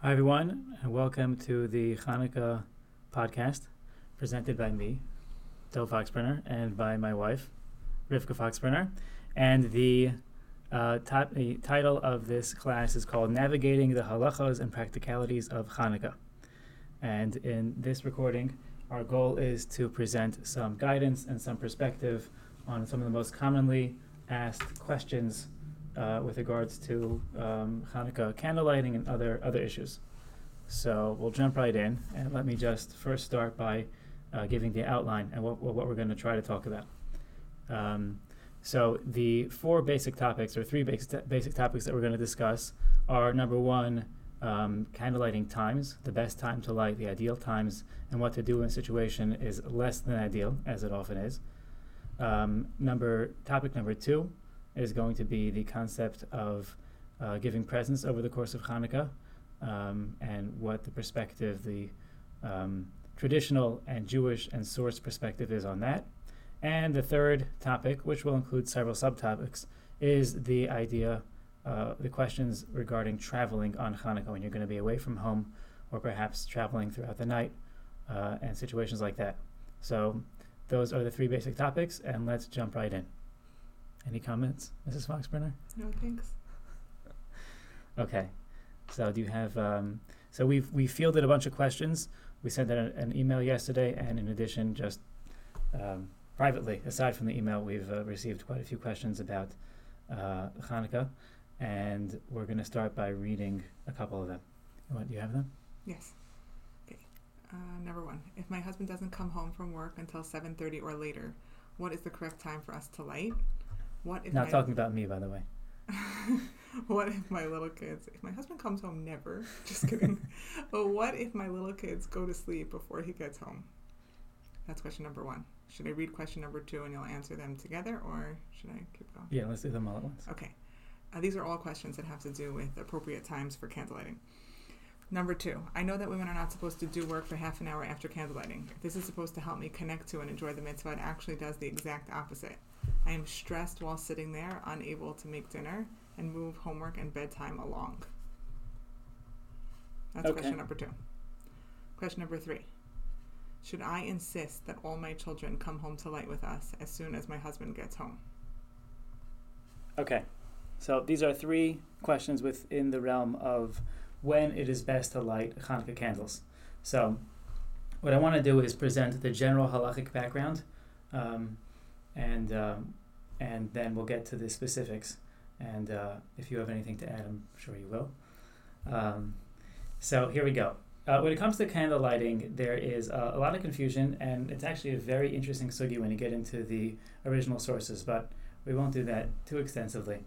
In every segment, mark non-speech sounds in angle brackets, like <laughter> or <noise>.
Hi, everyone, and welcome to the Hanukkah podcast presented by me, Del Foxbrenner, and by my wife, Rivka Foxbrenner. And the, uh, the title of this class is called Navigating the Halachos and Practicalities of Hanukkah. And in this recording, our goal is to present some guidance and some perspective on some of the most commonly asked questions uh, with regards to um, Hanukkah candlelighting and other other issues. So we'll jump right in, and let me just first start by uh, giving the outline and what, what we're going to try to talk about. Um, so the four basic topics, or three basic, basic topics that we're going to discuss, are number one, um, candlelighting times, the best time to light, the ideal times, and what to do in a situation is less than ideal, as it often is. Um, number topic number two is going to be the concept of uh, giving presents over the course of Hanukkah, um, and what the perspective, the um, traditional and Jewish and source perspective is on that. And the third topic, which will include several subtopics, is the idea, uh, the questions regarding traveling on Hanukkah when you're going to be away from home or perhaps traveling throughout the night uh, and situations like that. So, those are the three basic topics, and let's jump right in. Any comments, Mrs. Foxbrenner? No, thanks. <laughs> Okay. So do you have? Um, so we've we fielded a bunch of questions. We sent out an email yesterday, and in addition, just um, privately, aside from the email, we've uh, received quite a few questions about uh, Hanukkah, and we're going to start by reading a couple of them. What do you have them? Yes. Okay. Uh, number one: If my husband doesn't come home from work until seven thirty or later, what is the correct time for us to light? What if? Not talking about me, by the way. <laughs> what if my little kids, if my husband comes home never, just kidding. <laughs> but what if my little kids go to sleep before he gets home? That's question number one. Should I read question number two and you'll answer them together or should I keep going? Yeah, let's do them all at once. Okay. Uh, these are all questions that have to do with appropriate times for candlelighting. Number two, I know that women are not supposed to do work for half an hour after candlelighting. This is supposed to help me connect to and enjoy the mitzvah. It actually does the exact opposite. I am stressed while sitting there, unable to make dinner and move homework and bedtime along. That's okay. question number two. Question number three. Should I insist that all my children come home to light with us as soon as my husband gets home? Okay. So these are three questions within the realm of when it is best to light Hanukkah candles. So, what I want to do is present the general halachic background, um, and um, and then we'll get to the specifics. And uh, if you have anything to add, I'm sure you will. Um, so here we go. Uh, when it comes to candle lighting, there is a lot of confusion, and it's actually a very interesting sugi when you get into the original sources, but we won't do that too extensively.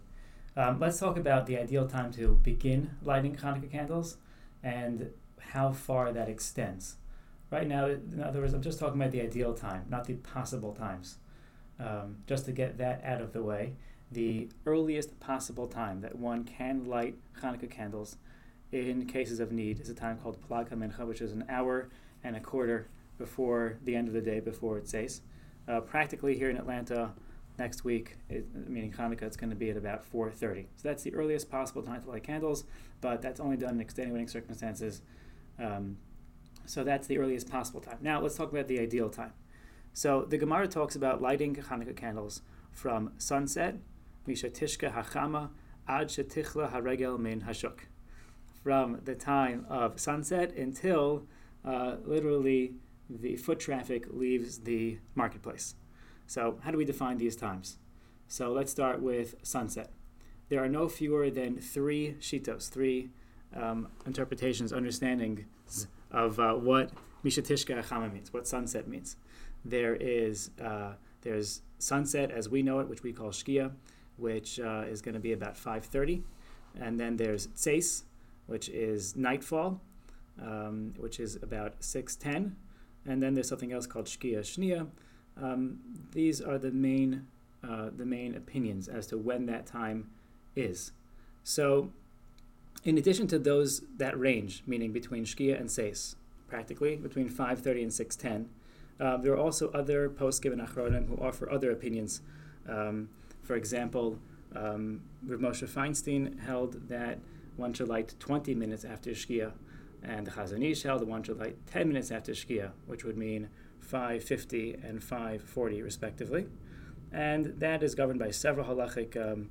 Um, let's talk about the ideal time to begin lighting Hanukkah candles and how far that extends. Right now, in other words, I'm just talking about the ideal time, not the possible times. Um, just to get that out of the way, the earliest possible time that one can light Hanukkah candles in cases of need is a time called Plag HaMincha, which is an hour and a quarter before the end of the day, before it says. Uh, practically here in Atlanta, next week, it, meaning Hanukkah, it's going to be at about 4.30. So that's the earliest possible time to light candles, but that's only done in extenuating circumstances. Um, so that's the earliest possible time. Now let's talk about the ideal time. So the Gemara talks about lighting Hanukkah candles from sunset, mishatishka hachama, ad shetichla haregel min hashuk. From the time of sunset until uh, literally the foot traffic leaves the marketplace. So, how do we define these times? So, let's start with sunset. There are no fewer than three shitos, three um, interpretations, understandings of uh, what Mishatishka Achama means, what sunset means. There is uh, there's sunset as we know it, which we call Shkia, which uh, is going to be about 5:30, and then there's Tseis, which is nightfall, um, which is about 6:10, and then there's something else called Shkia Shnia, um, these are the main uh, the main opinions as to when that time is. So, in addition to those that range, meaning between Shkia and Seis, practically between 5:30 and 6:10, uh, there are also other poskim and achronim who offer other opinions. Um, for example, um, Rav Moshe Feinstein held that one should light 20 minutes after Shkia, and the Chazon Ish held that one should light 10 minutes after Shkia, which would mean 550 and 540 respectively. And that is governed by several halachic um,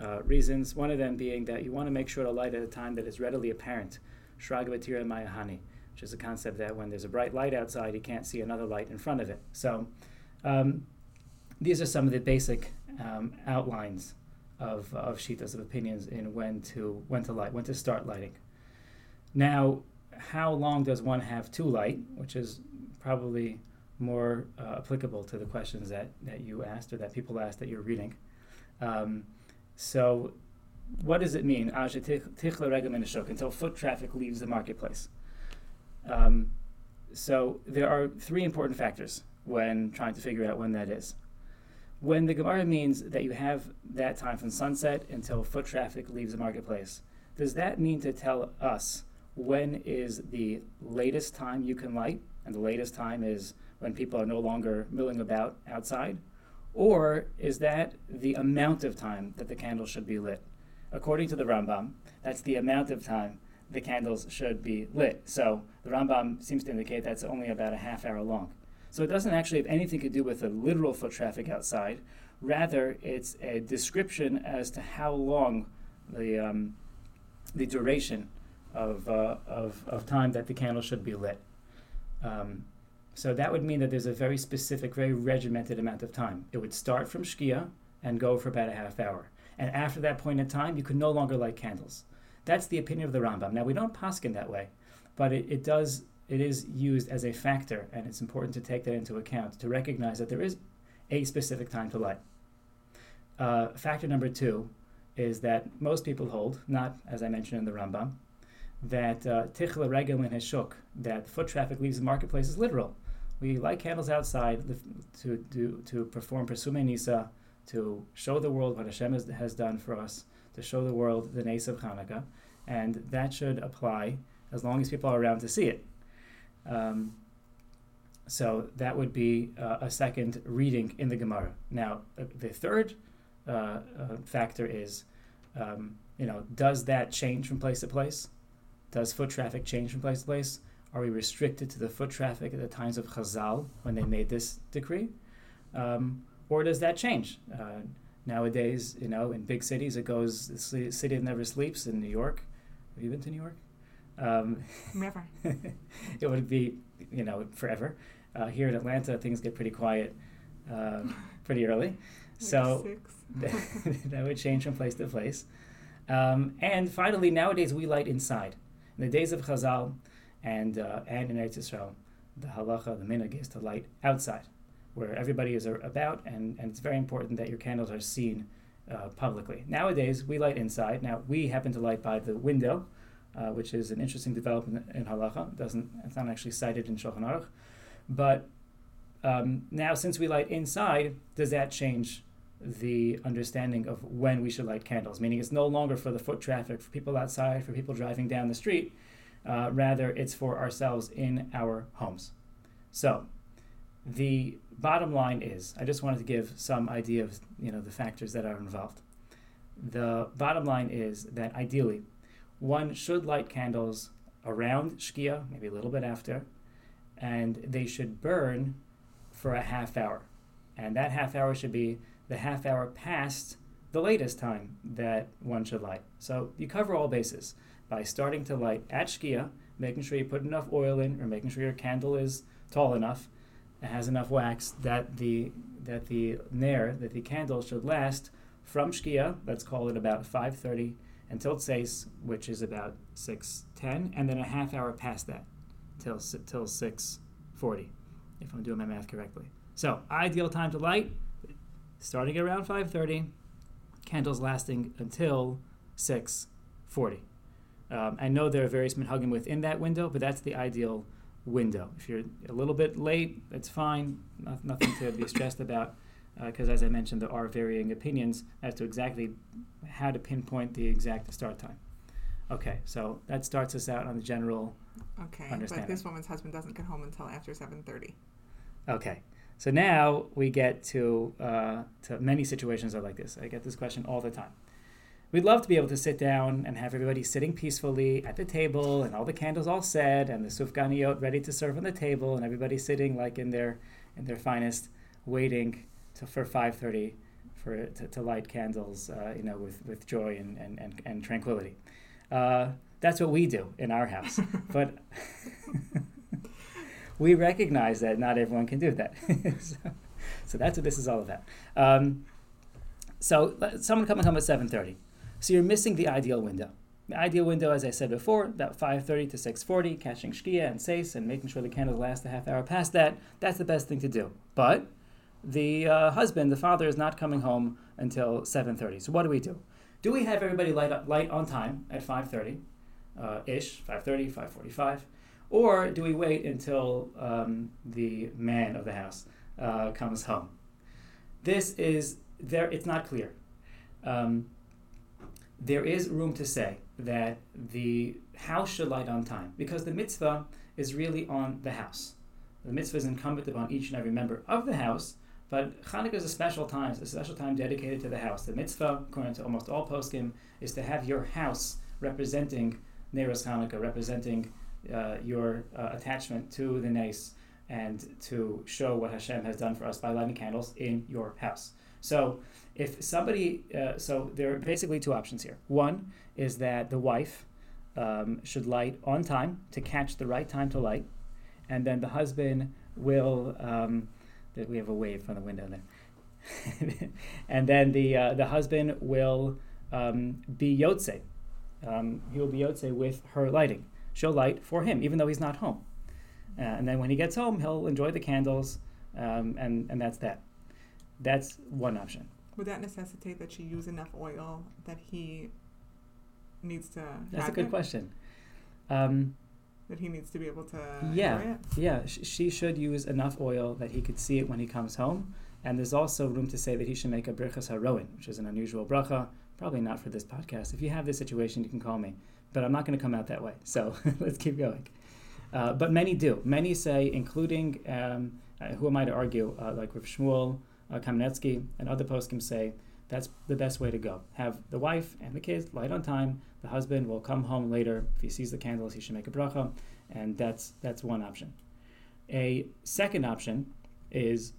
uh, reasons, one of them being that you want to make sure to light at a time that is readily apparent. Shraga Mayahani, which is a concept that when there's a bright light outside, you can't see another light in front of it. So um, these are some of the basic um, outlines of, of shitas of opinions in when to when to light, when to start lighting. Now, how long does one have to light, which is probably more uh, applicable to the questions that, that you asked or that people asked that you're reading. Um, so, what does it mean? Until foot traffic leaves the marketplace. Um, so, there are three important factors when trying to figure out when that is. When the Gemara means that you have that time from sunset until foot traffic leaves the marketplace, does that mean to tell us when is the latest time you can light? And the latest time is when people are no longer milling about outside? Or is that the amount of time that the candle should be lit? According to the Rambam, that's the amount of time the candles should be lit. So the Rambam seems to indicate that's only about a half hour long. So it doesn't actually have anything to do with the literal foot traffic outside. Rather, it's a description as to how long the, um, the duration of, uh, of, of time that the candle should be lit. Um, so that would mean that there's a very specific, very regimented amount of time. It would start from Shkia and go for about a half hour. And after that point in time, you could no longer light candles. That's the opinion of the Rambam. Now, we don't paskin that way, but it, it does it is used as a factor, and it's important to take that into account to recognize that there is a specific time to light. Uh, factor number two is that most people hold, not as I mentioned in the Rambam, that uh, tichla regel in hishuk, that foot traffic leaves the marketplace is literal. We light candles outside to, to, to perform Pirsumei Nisa, to show the world what Hashem has, has done for us, to show the world the Nes of Hanukkah, and that should apply as long as people are around to see it. Um, so that would be uh, a second reading in the Gemara. Now, the third uh, uh, factor is, um, you know, does that change from place to place? Does foot traffic change from place to place? Are we restricted to the foot traffic at the times of Chazal when they made this decree? Um, or does that change? Uh, nowadays, you know, in big cities, it goes, the city that never sleeps in New York. Have you been to New York? Um, <laughs> Never. it would be, you know, forever. Uh, here in Atlanta, things get pretty quiet uh, <laughs> pretty early. so <laughs> that would change from place to place. Um, and finally, nowadays we light inside. In the days of Chazal and, uh, and in Eretz Yisrael, the halacha, the minhag is to light outside, where everybody is about, and, and it's very important that your candles are seen uh, publicly. Nowadays, we light inside. Now, we happen to light by the window, uh, which is an interesting development in halacha. It doesn't it's not actually cited in Shulchan Aruch, but um, now since we light inside, does that change the understanding of when we should light candles? Meaning, it's no longer for the foot traffic, for people outside, for people driving down the street. Uh, rather, it's for ourselves in our homes. So, the bottom line is, I just wanted to give some idea of you know the factors that are involved. The bottom line is that ideally, one should light candles around Shkia, maybe a little bit after, and they should burn for a half hour. And that half hour should be the half hour past the latest time that one should light. So you cover all bases by starting to light at Shkia, making sure you put enough oil in, or making sure your candle is tall enough, it has enough wax that the that the nair, that the candle should last from Shkia, let's call it about 5.30 until Tseis, which is about 6.10, and then a half hour past that till, till 6.40, if I'm doing my math correctly. So, ideal time to light, starting around 5.30, candles lasting until 6.40. Um, I know there are various minhagim within that window, but that's the ideal window. If you're a little bit late, that's fine. nothing to be stressed about because uh, as I mentioned, there are varying opinions as to exactly how to pinpoint the exact start time. Okay, so that starts us out on the general okay, understanding. but this woman's husband doesn't get home until after 7.30. Okay, so now we get to, uh, to many situations are like this. I get this question all the time. We'd love to be able to sit down and have everybody sitting peacefully at the table and all the candles all set and the sufganiyot ready to serve on the table and everybody sitting like in their in their finest, waiting to, for 5:30 for to, to light candles, uh, you know, with, with joy and, and, and, and tranquility. Uh, that's what we do in our house. <laughs> but <laughs> we recognize that not everyone can do that. <laughs> so, so, that's what this is all about. Um, so someone come and come at 7.30. So you're missing the ideal window. The ideal window, as I said before, about 5.30 to 6.40, catching shkia and seis and making sure the candles last a half hour past that, that's the best thing to do. But the uh, husband, the father, is not coming home until 7.30. So what do we do? Do we have everybody light, up, light on time at 5.30, uh, ish, 5.30, 5.45? Or do we wait until um, the man of the house uh, comes home? This is, there. it's not clear. Um, there is room to say that the house should light on time because the mitzvah is really on the house. The mitzvah is incumbent upon each and every member of the house but Hanukkah is a special time. It's a special time dedicated to the house. The mitzvah, according to almost all poskim, is to have your house representing Neiros Hanukkah, representing uh, your uh, attachment to the Nes, and to show what Hashem has done for us by lighting candles in your house. So, if somebody, uh, so there are basically two options here. One is that the wife um, should light on time to catch the right time to light, and then the husband will. Um, we have a wave from the window there. <laughs> and then the uh, the husband will um, be yotze. Um, he will be yotze with her lighting. She'll light for him, even though he's not home. Uh, and then when he gets home, he'll enjoy the candles, um, and and that's that. That's one option. Would that necessitate that she use enough oil that he needs to? That's a good it? question. Um, that he needs to be able to yeah yeah. She should use enough oil that he could see it when he comes home. And there's also room to say that he should make a brichas haroin which is an unusual bracha. Probably not for this podcast. If you have this situation you can call me. But i'm not going to come out that way. So <laughs> let's keep going. Uh, but many do. Many say including um, uh, who am i to argue? Uh, like with shmuel uh, Kamenetsky and other poskim say that's the best way to go. Have the wife and the kids light on time. The husband will come home later. If he sees the candles, he should make a bracha, and that's that's one option. A second option is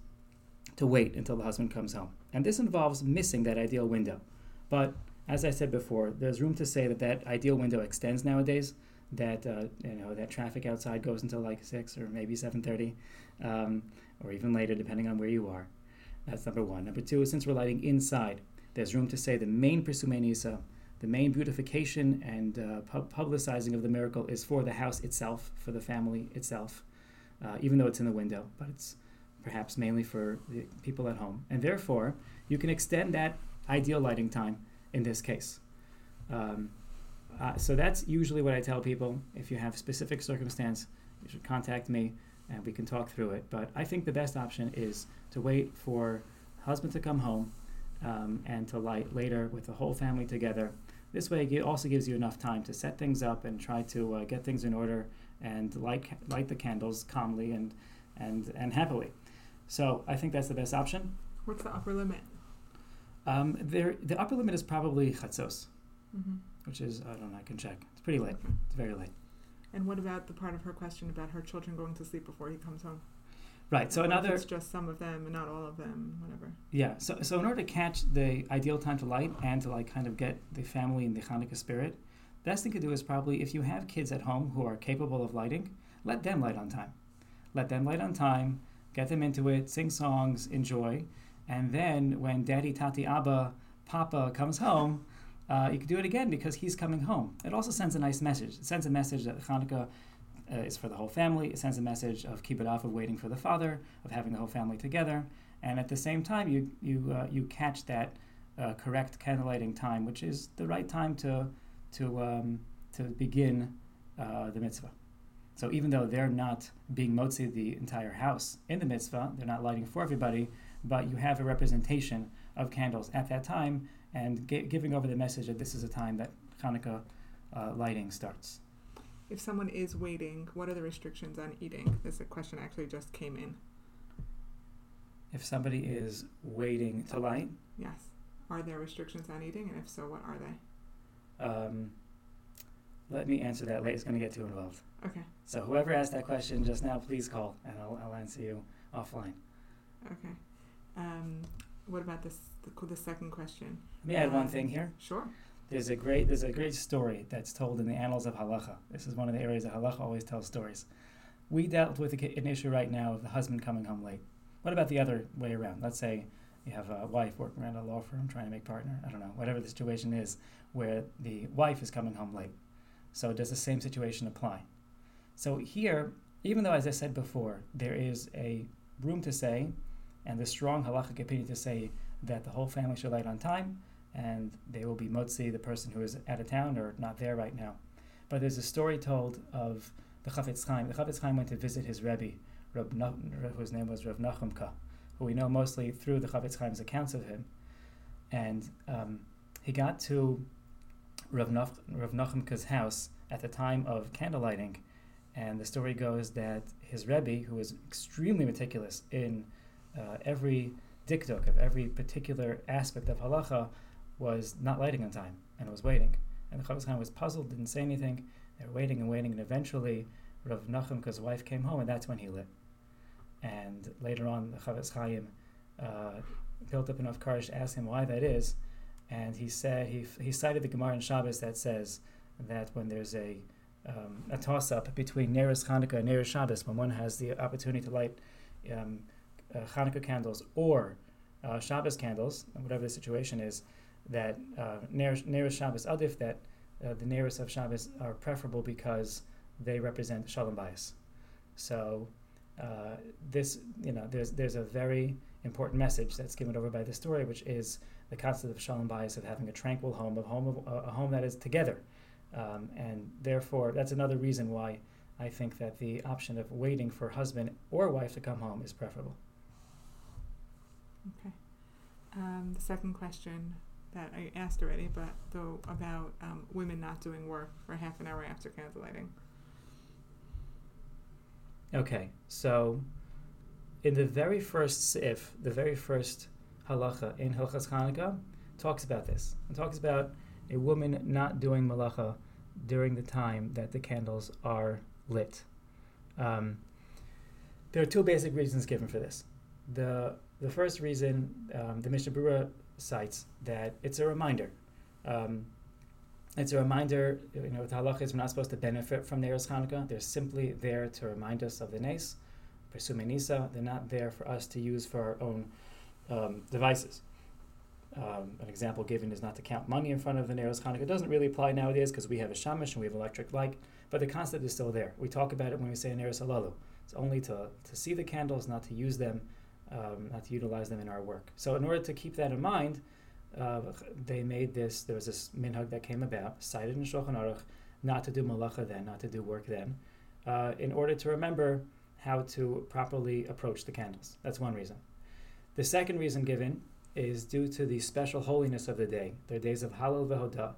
to wait until the husband comes home, and this involves missing that ideal window. But as I said before, there's room to say that that ideal window extends nowadays. That uh, you know that traffic outside goes until like six or maybe seven thirty, um, or even later, depending on where you are. That's number one. Number two since we're lighting inside, there's room to say the main Nisa, the main beautification and uh, publicizing of the miracle is for the house itself, for the family itself, uh, even though it's in the window, but it's perhaps mainly for the people at home. And therefore, you can extend that ideal lighting time in this case. Um, uh, so that's usually what I tell people. If you have specific circumstance, you should contact me and we can talk through it. But I think the best option is to wait for husband to come home um, and to light later with the whole family together. This way, it also gives you enough time to set things up and try to uh, get things in order and light light the candles calmly and and and happily. So I think that's the best option. What's the upper limit? Um, there, the upper limit is probably chatzos, mm-hmm. which is I don't know. I can check. It's pretty late. It's very late. And what about the part of her question about her children going to sleep before he comes home? Right. So another. It's just some of them, and not all of them. Whatever. Yeah. So so in order to catch the ideal time to light and to like kind of get the family in the Hanukkah spirit, best thing to do is probably if you have kids at home who are capable of lighting, let them light on time. Let them light on time. Get them into it. Sing songs. Enjoy. And then when Daddy, Tati, Abba, Papa comes home, uh, you can do it again because he's coming home. It also sends a nice message. It sends a message that Hanukkah uh, is for the whole family. It sends a message of keep it off of waiting for the father, of having the whole family together, and at the same time, you you uh, you catch that uh, correct candlelighting time, which is the right time to to um, to begin uh, the mitzvah. So even though they're not being motzi the entire house in the mitzvah, they're not lighting for everybody, but you have a representation of candles at that time and g- giving over the message that this is a time that Hanukkah uh, lighting starts if someone is waiting, what are the restrictions on eating? This a question actually just came in. If somebody is waiting to light, yes, Are there restrictions on eating, and if so, what are they? Um, let me answer that. Later, it's going to get too involved. Okay. So whoever asked that question just now, please call, and I'll, I'll answer you offline. Okay. Um, what about this? The, the second question. Let me add one thing here. Sure. There's a great there's a great story that's told in the annals of halacha. This is one of the areas that halacha always tells stories. We dealt with an issue right now of the husband coming home late. What about the other way around? Let's say you have a wife working around a law firm trying to make partner. I don't know, whatever the situation is, where the wife is coming home late. So does the same situation apply? So here, even though as I said before, there is a room to say, and the strong halachic opinion to say that the whole family should light on time, and they will be motzi, the person who is out of town or not there right now. But there's a story told of the Chafetz Chaim. The Chafetz Chaim went to visit his Rebbe, Reb Na- whose name was Rav Nachumka, who we know mostly through the Chafetz Chaim's accounts of him. And um, he got to Rav, Nach- Rav Nachumka's house at the time of candlelighting, and the story goes that his Rebbe, who was extremely meticulous in uh, every dikduk of every particular aspect of halacha, was not lighting on time and was waiting. And the Chafetz Chaim was puzzled, didn't say anything. They were waiting and waiting, and eventually Rav Nachumka's wife came home, and that's when he lit. And later on, the Chafetz Chaim uh, built up enough courage to ask him why that is, and he said he, he cited the Gemara in Shabbos that says that when there's a um, a toss up between Neres Hanukkah and Neres Shabbos, when one has the opportunity to light um, uh, Hanukkah candles or uh, Shabbos candles, whatever the situation is, that uh, Neres Shabbos Adif, that uh, the Neres of Shabbos are preferable because they represent Shalom bayis. So uh, this, you know, there's there's a very important message that's given over by the story, which is the concept of Shalom bayis of having a tranquil home, a home of, a home that is together, um, and therefore that's another reason why I think that the option of waiting for husband or wife to come home is preferable. Okay. Um, the second question that I asked already, but though about um, women not doing work for half an hour after candlelighting. Okay, so in the very first if the very first halacha in Hilchas Chanukah talks about this. It talks about a woman not doing malacha during the time that the candles are lit. Um, there are two basic reasons given for this. The the first reason, um, the Mishnah Berurah cites that it's a reminder. Um, it's a reminder, you know, the halacha is we're not supposed to benefit from Neros Hanukkah. They're simply there to remind us of the Nes, Pirsumei Nisa. They're not there for us to use for our own um, devices. Um, an example given is not to count money in front of the Neros Hanukkah. It doesn't really apply nowadays because we have a shamash and we have electric light, but the concept is still there. We talk about it when we say Neros Halalu. It's only to, to see the candles, not to use them, um, not to utilize them in our work. So, in order to keep that in mind, uh, they made this. There was this minhag that came about, cited in Shulchan Aruch, not to do malacha then, not to do work then, uh, in order to remember how to properly approach the candles. That's one reason. The second reason given is due to the special holiness of the day. They're days of Hallel v'Hodaah,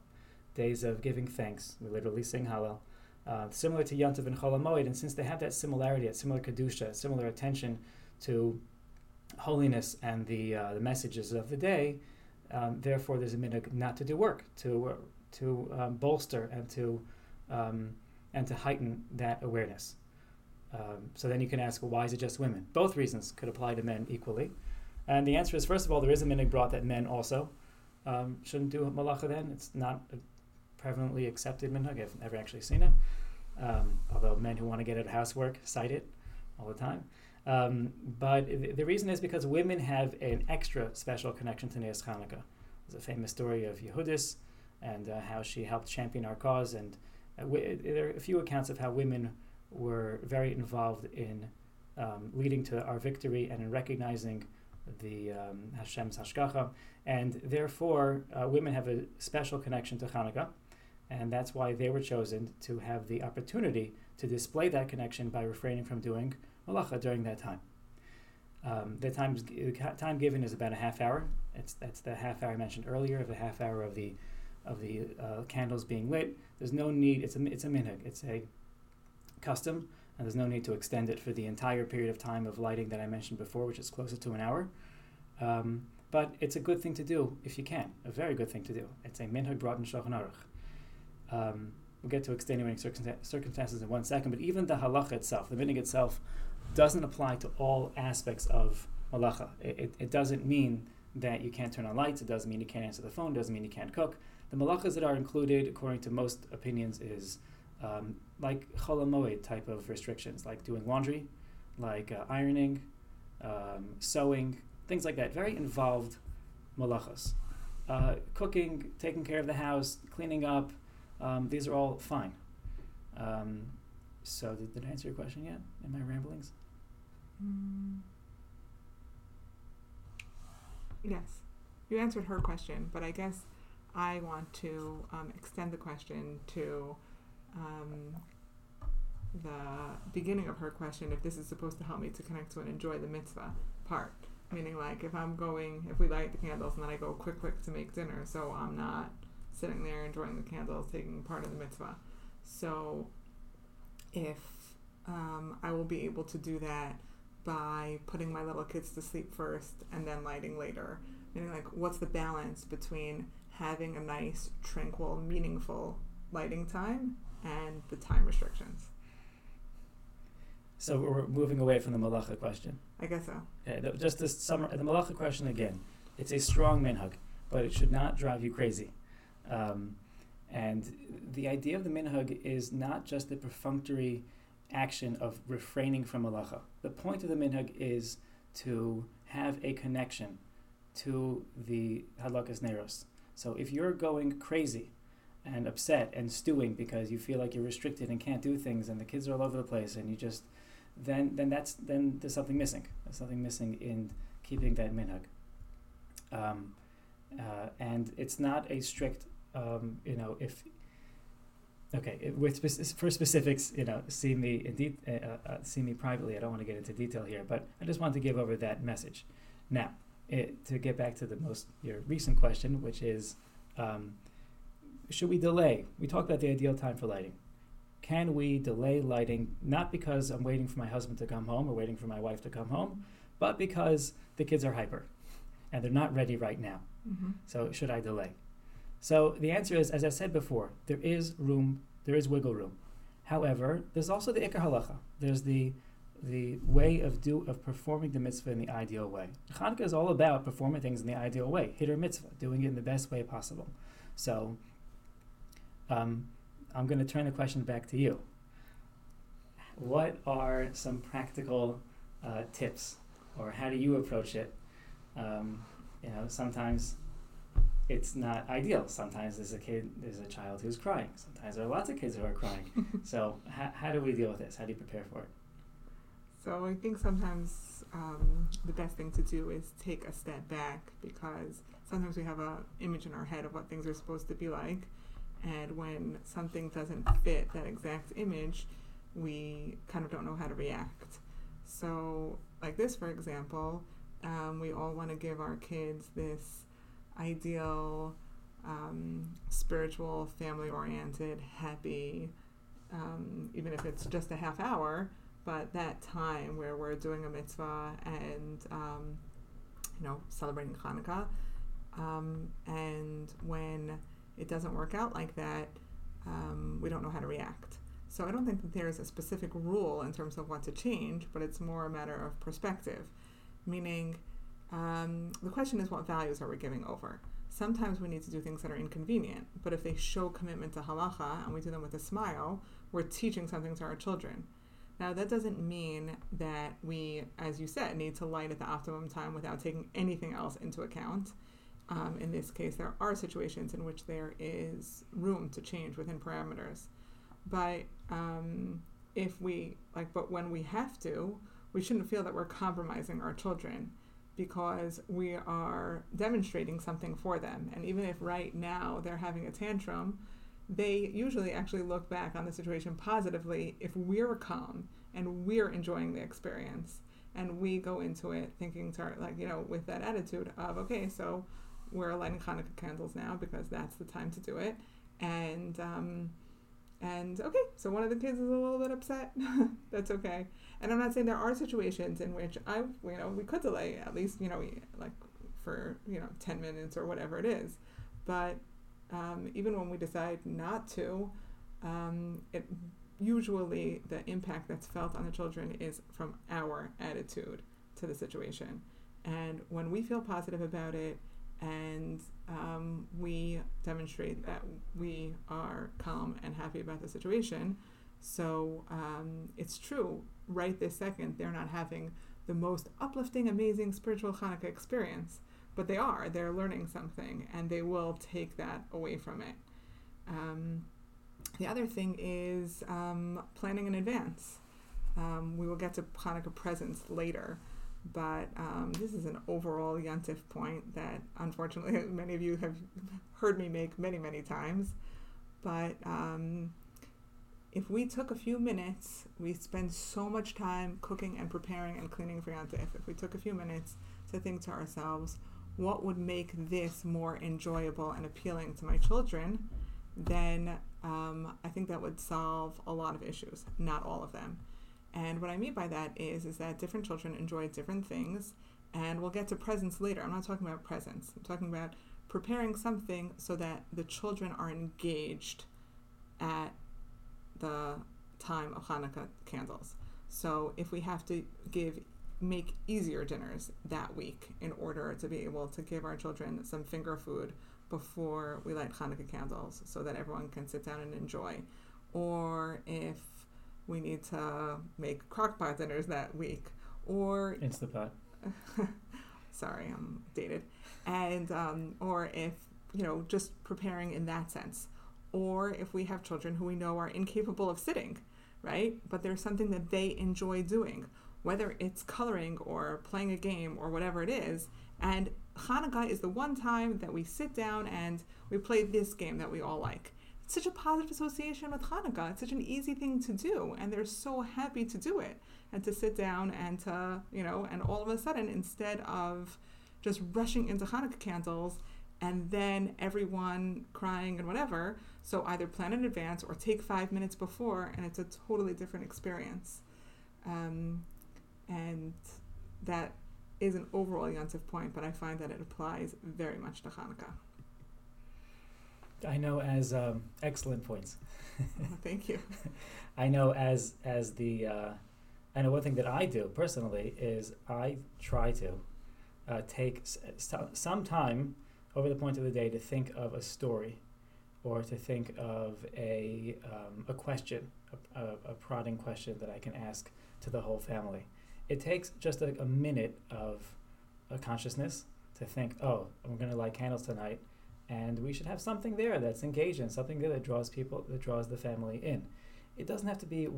days of giving thanks. We literally sing Hallel. Uh, similar to Yantav and Chol HaMoed, and since they have that similarity, that similar kedusha, similar attention to holiness and the uh, the messages of the day, um, therefore there's a minhag not to do work, to uh, to um, bolster and to um, and to heighten that awareness. Um, so then you can ask, well, why is it just women? Both reasons could apply to men equally. And the answer is, first of all, there is a minhag brought that men also um, shouldn't do malacha then. It's not a prevalently accepted minhag. I've never actually seen it. Um, although men who want to get out of housework cite it all the time. Um, but the reason is because women have an extra special connection to Neas Hanukkah. There's a famous story of Yehudis and uh, how she helped champion our cause. And uh, w- there are a few accounts of how women were very involved in um, leading to our victory and in recognizing the um, Hashem's Hashgacha. And therefore, uh, women have a special connection to Hanukkah. And that's why they were chosen to have the opportunity to display that connection by refraining from doing malacha during that time. Um, the time, time given is about a half hour. It's, that's the half hour I mentioned earlier of the half hour of the of the uh, candles being lit. There's no need. It's a it's a minhag. It's a custom, and there's no need to extend it for the entire period of time of lighting that I mentioned before, which is closer to an hour. Um, but it's a good thing to do if you can. A very good thing to do. It's a minhag brought in Shulchan Aruch. Um, we'll get to extenuating circumstances in one second, but even the halacha itself, the minhag itself, doesn't apply to all aspects of malacha. It, it, it, doesn't mean that you can't turn on lights. It doesn't mean you can't answer the phone. It doesn't mean you can't cook. The malachas that are included, according to most opinions, is um, like Chol HaMoed type of restrictions, like doing laundry, like uh, ironing, um, sewing, things like that. Very involved malachas. Uh, cooking, taking care of the house, cleaning up, um, these are all fine. Um, so, did, did I answer your question yet in my ramblings? Mm. Yes, you answered her question, but I guess I want to um, extend the question to um, the beginning of her question if this is supposed to help me to connect to and enjoy the mitzvah part. Meaning, like, if I'm going, if we light the candles and then I go quick, quick to make dinner, so I'm not sitting there enjoying the candles, taking part of the mitzvah. So, if um, I will be able to do that by putting my little kids to sleep first and then lighting later. Meaning, like, what's the balance between having a nice, tranquil, meaningful lighting time and the time restrictions? So we're moving away from the malacha question. I guess so. Yeah, just to summer, the malacha question again. It's a strong minhag, but it should not drive you crazy. Um, and the idea of the minhag is not just the perfunctory action of refraining from malacha. The point of the minhag is to have a connection to the hadlakas neros. So if you're going crazy and upset and stewing because you feel like you're restricted and can't do things and the kids are all over the place and you just then then that's then there's something missing. There's something missing in keeping that minhag. Um, uh, and it's not a strict, um, you know, if okay, with for specifics, you know, see me in de- uh, uh, uh, see me privately. I don't want to get into detail here, but I just wanted to give over that message. Now, it, to get back to the most your recent question, which is, um, should we delay? We talked about the ideal time for lighting. Can we delay lighting not because I'm waiting for my husband to come home or waiting for my wife to come home, but because the kids are hyper and they're not ready right now? Mm-hmm. So should I delay? So the answer is, as I said before, there is room, there is wiggle room. However, there's also the ikar halacha. There's the the way of do of performing the mitzvah in the ideal way. Hanukkah is all about performing things in the ideal way, hiddur mitzvah, doing it in the best way possible. So, um, I'm going to turn the question back to you. What are some practical uh, tips, or how do you approach it? Um, you know, sometimes it's not ideal. Sometimes there's a kid, there's a child who's crying. Sometimes there are lots of kids who are crying. <laughs> so, how, how do we deal with this? How do you prepare for it? So, I think sometimes um, the best thing to do is take a step back because sometimes we have an image in our head of what things are supposed to be like. And when something doesn't fit that exact image, we kind of don't know how to react. So, like this, for example, um, we all want to give our kids this ideal, um, spiritual, family oriented, happy, um, even if it's just a half hour, but that time where we're doing a mitzvah and, um, you know, celebrating Hanukkah. Um, and when it doesn't work out like that, um, we don't know how to react. So I don't think that there's a specific rule in terms of what to change, but it's more a matter of perspective meaning um, the question is what values are we giving over? Sometimes we need to do things that are inconvenient, but if they show commitment to halacha and we do them with a smile, we're teaching something to our children. Now, that doesn't mean that we, as you said, need to light at the optimum time without taking anything else into account. Um, in this case, there are situations in which there is room to change within parameters. But um, if we, like, but when we have to, we shouldn't feel that we're compromising our children because we are demonstrating something for them. And even if right now they're having a tantrum, they usually actually look back on the situation positively if we're calm and we're enjoying the experience and we go into it thinking to our, like you know with that attitude of okay so we're lighting Hanukkah candles now because that's the time to do it and um, and okay, so one of the kids is a little bit upset. <laughs> That's okay. And I'm not saying there are situations in which I, you know, we could delay at least, you know, like for you know 10 minutes or whatever it is but um, even when we decide not to um, it usually the impact that's felt on the children is from our attitude to the situation and when we feel positive about it and um, we demonstrate that we are calm and happy about the situation so um, it's true right this second they're not having the most uplifting, amazing spiritual Hanukkah experience, but they are. They're learning something, and they will take that away from it. Um, the other thing is um, planning in advance. Um, we will get to Hanukkah presents later, but um, this is an overall Yontif point that unfortunately <laughs> many of you have heard me make many, many times. But um, if we took a few minutes, we spend so much time cooking and preparing and cleaning for Yontif. If we took a few minutes to think to ourselves, what would make this more enjoyable and appealing to my children, then um, I think that would solve a lot of issues, not all of them. And what I mean by that is, is that different children enjoy different things, and we'll get to presents later. I'm not talking about presents. I'm talking about preparing something so that the children are engaged at the time of Hanukkah candles. So if we have to give make easier dinners that week in order to be able to give our children some finger food before we light Hanukkah candles so that everyone can sit down and enjoy. Or if we need to make crockpot dinners that week or Instapot. <laughs> sorry, I'm dated. And um, or if, you know, just preparing in that sense or if we have children who we know are incapable of sitting, right? But there's something that they enjoy doing, whether it's coloring or playing a game or whatever it is. And Hanukkah is the one time that we sit down and we play this game that we all like. It's such a positive association with Hanukkah. It's such an easy thing to do, and they're so happy to do it and to sit down and to, you know, and all of a sudden, instead of just rushing into Hanukkah candles and then everyone crying and whatever, so either plan in advance or take five minutes before, and it's a totally different experience. Um, and that is an overall Yontif point, but I find that it applies very much to Hanukkah. I know as um, excellent points. <laughs> Thank you. <laughs> I know as as the uh, I know one thing that I do personally is I try to uh, take s- some time over the point of the day to think of a story or to think of a, um, a question, a, a, a, prodding question that I can ask to the whole family. It takes just a, a minute of a consciousness to think, oh, we're going to light candles tonight, and we should have something there that's engaging, something there that draws people, that draws the family in. It doesn't have to be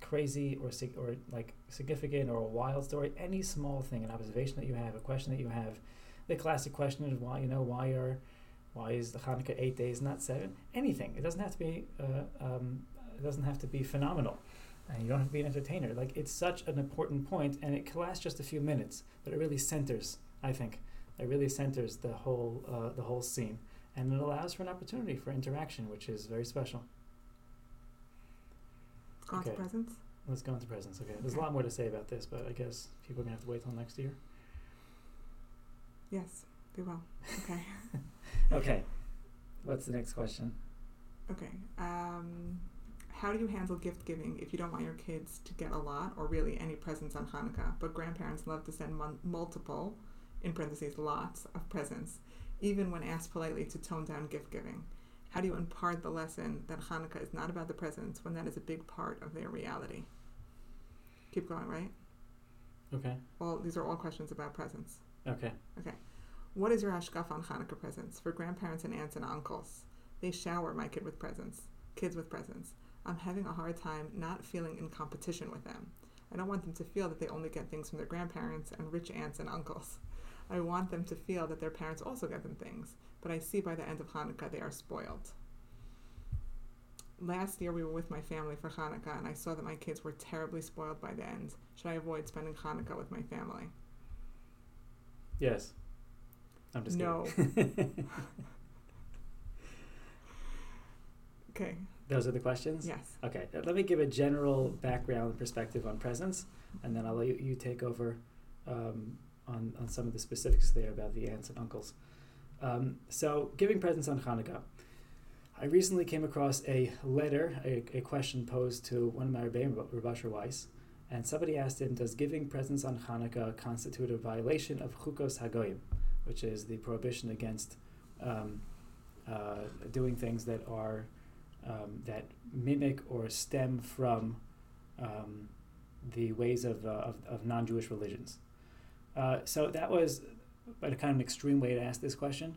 crazy or or like significant or a wild story. Any small thing, an observation that you have, a question that you have, the classic question is why you know why are why is the Hanukkah eight days, not seven? Anything. It doesn't have to be. Uh, um, it doesn't have to be phenomenal, and you don't have to be an entertainer. Like it's such an important point, and it can last just a few minutes, but it really centers. I think it really centers the whole uh, the whole scene, and it allows for an opportunity for interaction, which is very special. Go okay. presents. Let's go into presents. Okay. There's a lot more to say about this, but I guess people are gonna have to wait till next year. Yes, they will. Okay. <laughs> okay. What's the next question? Okay. Um, how do you handle gift giving if you don't want your kids to get a lot or really any presents on Hanukkah, but grandparents love to send mon- multiple, in parentheses, lots of presents, even when asked politely to tone down gift giving? How do you impart the lesson that Hanukkah is not about the presents when that is a big part of their reality? Keep going, right? Okay. Well, these are all questions about presents. Okay. Okay. What is your hashkaf on Hanukkah presents for grandparents and aunts and uncles? They shower my kid with presents, kids with presents. I'm having a hard time not feeling in competition with them. I don't want them to feel that they only get things from their grandparents and rich aunts and uncles. I want them to feel that their parents also get them things, but I see by the end of Hanukkah they are spoiled. Last year we were with my family for Hanukkah and I saw that my kids were terribly spoiled by the end. Should I avoid spending Hanukkah with my family? Yes. I'm just no. <laughs> okay. Those are the questions? Yes. Okay. Uh, let me give a general background perspective on presents, and then I'll let you, you take over um, on, on some of the specifics there about the aunts and uncles. Um, so, giving presents on Hanukkah. I recently came across a letter, a, a question posed to one of my rebbeim, Rabbi Weiss, and somebody asked him, Does giving presents on Hanukkah constitute a violation of Chukos Hagoyim, which is the prohibition against um, uh, doing things that are um, that mimic or stem from um, the ways of, uh, of, of non Jewish religions? Uh, so that was but a kind of an extreme way to ask this question,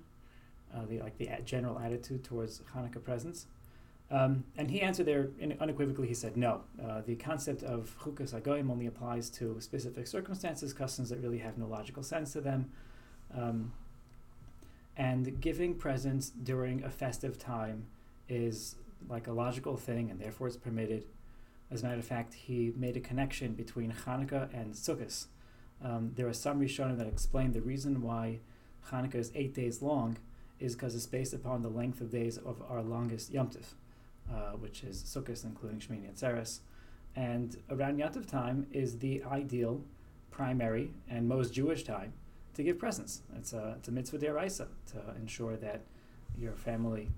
uh, the, like the general attitude towards Hanukkah presents. Um, and he answered there unequivocally. He said, no, uh, the concept of chukas hagoyim only applies to specific circumstances, customs that really have no logical sense to them. Um, and giving presents during a festive time is like a logical thing, and therefore it's permitted. As a matter of fact, he made a connection between Hanukkah and Sukkot. Um, there are some Rishonim that explain the reason why Hanukkah is eight days long is because it's based upon the length of days of our longest Yom Tif, uh, which is Sukkot, including Shmini Atzeres. And around Yom time is the ideal, primary, and most Jewish time to give presents. It's a, it's a mitzvah d'oraisa to ensure that your family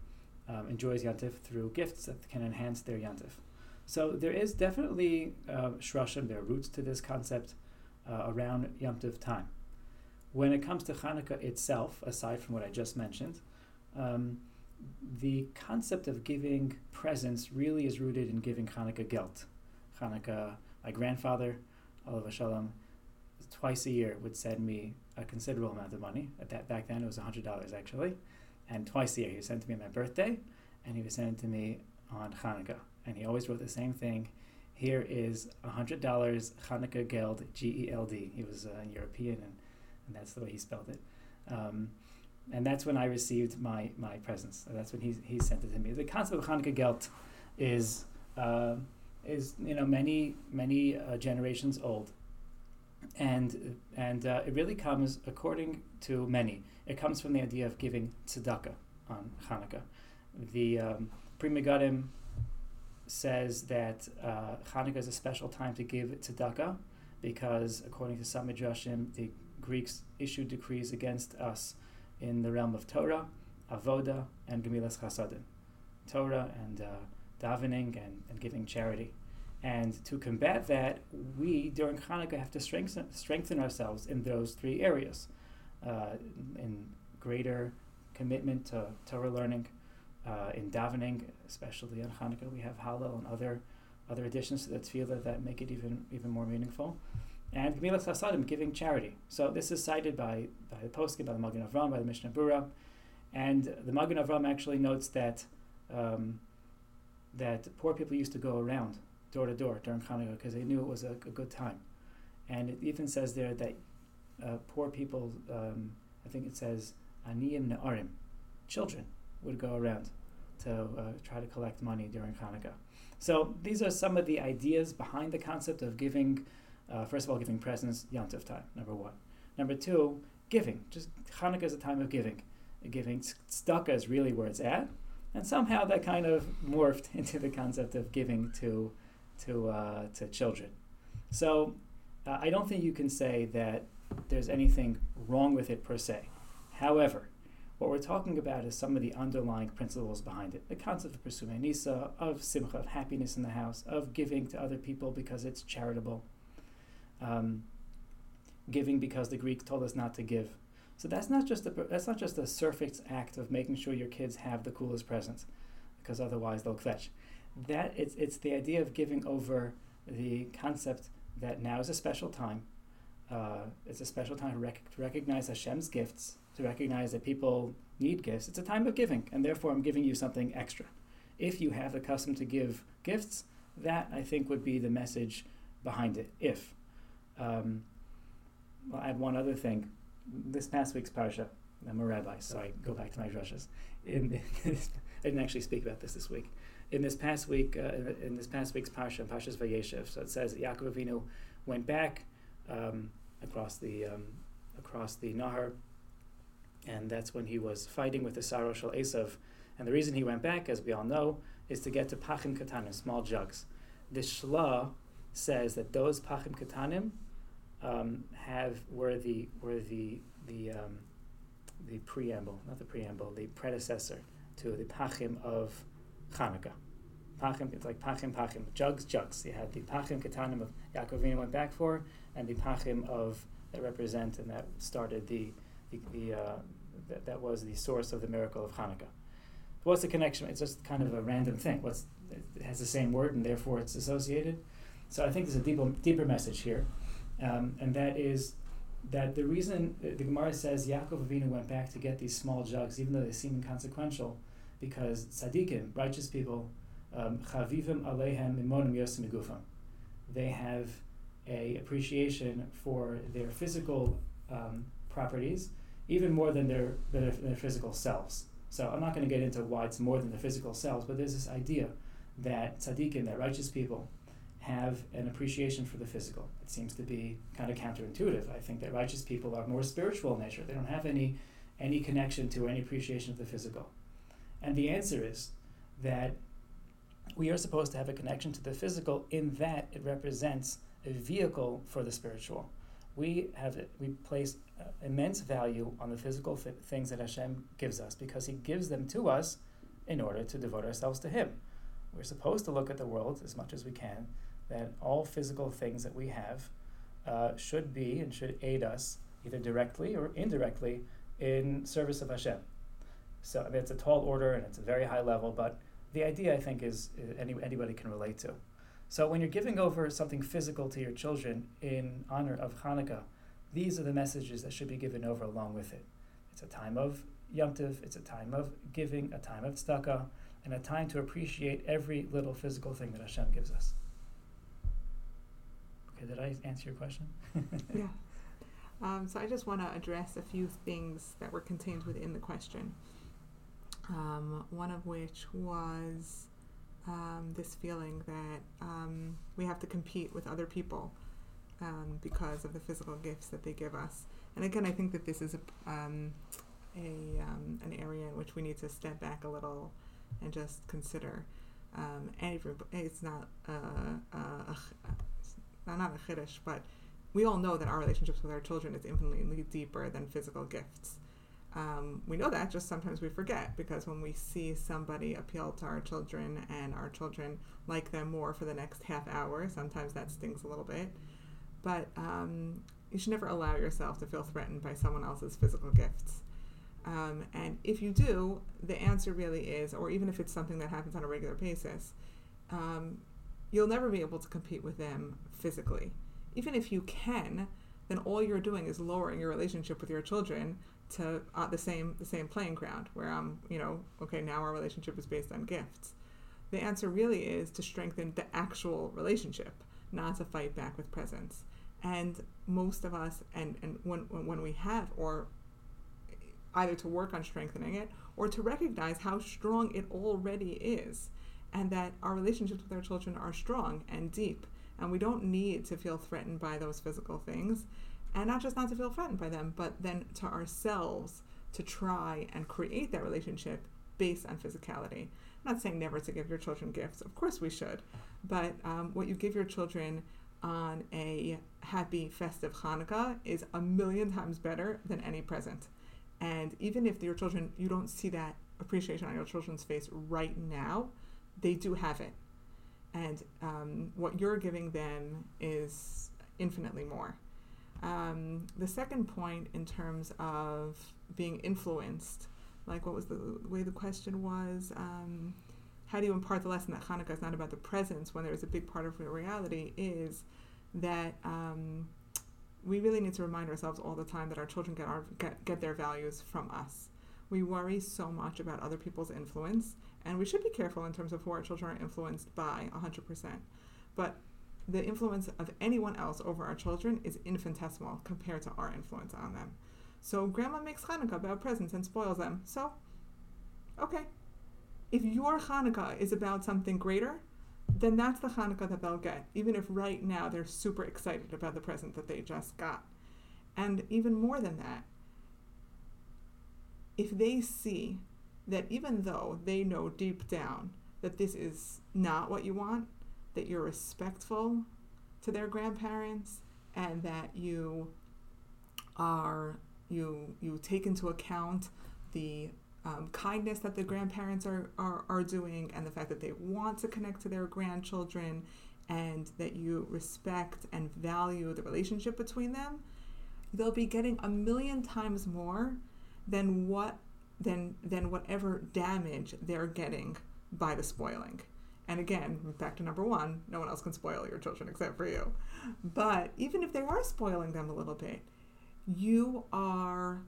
um, enjoys Yom Tif through gifts that can enhance their Yom Tif. So there is definitely uh, shrashim, there are roots to this concept uh, around Yom Tov time. When it comes to Hanukkah itself, aside from what I just mentioned, um, the concept of giving presents really is rooted in giving Hanukkah gelt. Hanukkah, my grandfather, Alav Shalom, twice a year would send me a considerable amount of money. At that back then, it was hundred dollars actually, and twice a year he would send to me on my birthday, and he would send it to me on Hanukkah. And he always wrote the same thing here is $100 Hanukkah Geld, G E L D. He was uh, European, and, and that's the way he spelled it. Um, and that's when I received my, my presents. That's when he, he sent it to me. The concept of Hanukkah Geld is, uh, is you know, many, many uh, generations old. And, and uh, it really comes, according to many, it comes from the idea of giving tzedakah on Hanukkah. The um, Pri Megadim says that uh, Hanukkah is a special time to give tzedakah because, according to some midrashim, the Greeks issued decrees against us in the realm of Torah, Avoda, and Gemilas Chasadim. Torah and uh, davening and, and giving charity. And to combat that, we during Hanukkah have to strengthen, strengthen ourselves in those three areas uh, in greater commitment to Torah learning, uh, in davening, especially on Hanukkah, we have Hallel and other other additions to the tefillah that make it even even more meaningful. And Gemilas Hasadim, giving charity. So this is cited by, by the Poskim, by the Magen Avram, by the Mishnah Berurah. And the Magen Avram actually notes that um, that poor people used to go around door to door during Hanukkah because they knew it was a, a, good time. And it even says there that uh, poor people, um, I think it says, Aniyim Ne'arim, children, would go around to uh, try to collect money during Hanukkah. So these are some of the ideas behind the concept of giving. Uh, first of all, giving presents, Yom Tov time, number one. Number two, giving. Just Hanukkah is a time of giving. Giving tzedakah is really where it's at, and somehow that kind of morphed <laughs> into the concept of giving to to uh, to children. So uh, I don't think you can say that there's anything wrong with it per se. However, what we're talking about is some of the underlying principles behind it. The concept of Pirsumei Nisa, of simcha, of happiness in the house, of giving to other people because it's charitable, um, giving because the Greek told us not to give. So that's not just a that's not just a surface act of making sure your kids have the coolest presents, because otherwise they'll fetch. That it's it's the idea of giving over the concept that now is a special time. Uh, it's a special time to, rec- to recognize Hashem's gifts to recognize that people need gifts. It's a time of giving, and therefore I'm giving you something extra. If you have the custom to give gifts, that I think would be the message behind it. If. Um, I have one other thing. This past week's parsha, I'm a rabbi, so I go back to my drushes. In, <laughs> I didn't actually speak about this this week. In this past week, uh, in, in, this past week's parsha, Parshas Vayeshev, so it says that Yaakov Avinu went back um, across the um, across the Nahar and that's when he was fighting with the Saro Shel Esav. And the reason he went back, as we all know, is to get to Pachim Katanim, small jugs. The Shla says that those Pachim Katanim um, have were the were the the um, the preamble, not the preamble, the predecessor to the pachim of Hanukkah. Pachim, it's like pachim, pachim, jugs, jugs. You had the pachim ketanim of Yaakov went back for, and the pachim of that represent and that started the the, the uh, that, that was the source of the miracle of Hanukkah. What's the connection? It's just kind of a random thing. What's it has the same word and therefore it's associated. So I think there's a deeper deeper message here, um, and that is that the reason the Gemara says Yaakov Avinu went back to get these small jugs, even though they seem inconsequential, because tzaddikim, righteous people, um, chavivim alehem imonim yosim they have a appreciation for their physical um, properties even more than their, their, their physical selves. So I'm not going to get into why it's more than the physical selves, but there's this idea that tzaddikim, that righteous people, have an appreciation for the physical. It seems to be kind of counterintuitive. I think that righteous people are more spiritual in nature. They don't have any any connection to any appreciation of the physical. And the answer is that we are supposed to have a connection to the physical in that it represents a vehicle for the spiritual. We have we place immense value on the physical th- things that Hashem gives us because He gives them to us in order to devote ourselves to Him. We're supposed to look at the world as much as we can that all physical things that we have uh, should be and should aid us either directly or indirectly in service of Hashem. So I mean, it's a tall order and it's a very high level, but the idea I think is, is any, anybody can relate to. So when you're giving over something physical to your children in honor of Hanukkah, these are the messages that should be given over along with it. It's a time of Yom Tov, it's a time of giving, a time of tzedakah, and a time to appreciate every little physical thing that Hashem gives us. Okay, did I answer your question? <laughs> yeah. Um, so I just want to address a few things that were contained within the question. Um, one of which was um, this feeling that um, we have to compete with other people um, because of the physical gifts that they give us. And again, I think that this is a, um, a an area in which we need to step back a little and just consider. Um, it's not uh, uh, not a chiddush, but we all know that our relationships with our children is infinitely deeper than physical gifts. Um, we know that, just sometimes we forget because when we see somebody appeal to our children and our children like them more for the next half hour, sometimes that stings a little bit. But um, you should never allow yourself to feel threatened by someone else's physical gifts. Um, and if you do, the answer really is, or even if it's something that happens on a regular basis, um, you'll never be able to compete with them physically. Even if you can, then all you're doing is lowering your relationship with your children to uh, the same the same playing ground where I'm, you know, okay, now our relationship is based on gifts. The answer really is to strengthen the actual relationship, not to fight back with presents. And most of us, and, and when, when we have, or either to work on strengthening it or to recognize how strong it already is and that our relationships with our children are strong and deep and we don't need to feel threatened by those physical things and not just not to feel threatened by them but then to ourselves to try and create that relationship based on physicality. I'm not saying never to give your children gifts of course we should but um, what you give your children on a happy festive hanukkah is a million times better than any present and even if your children you don't see that appreciation on your children's face right now they do have it. And um, what you're giving them is infinitely more. Um, the second point, in terms of being influenced, like what was the way the question was, um, how do you impart the lesson that Hanukkah is not about the presents when there's a big part of reality is that um, we really need to remind ourselves all the time that our children get, our, get, get their values from us. We worry so much about other people's influence and we should be careful in terms of who our children are influenced by 100%. But the influence of anyone else over our children is infinitesimal compared to our influence on them. So grandma makes Hanukkah about presents and spoils them. So, okay. If your Hanukkah is about something greater, then that's the Hanukkah that they'll get, even if right now they're super excited about the present that they just got. And even more than that, if they see that even though they know deep down that this is not what you want, that you're respectful to their grandparents, and that you are you you take into account the um, kindness that the grandparents are, are, are doing and the fact that they want to connect to their grandchildren and that you respect and value the relationship between them, they'll be getting a million times more than what than than whatever damage they're getting by the spoiling. And again, back to number one, no one else can spoil your children except for you. But even if they are spoiling them a little bit, you are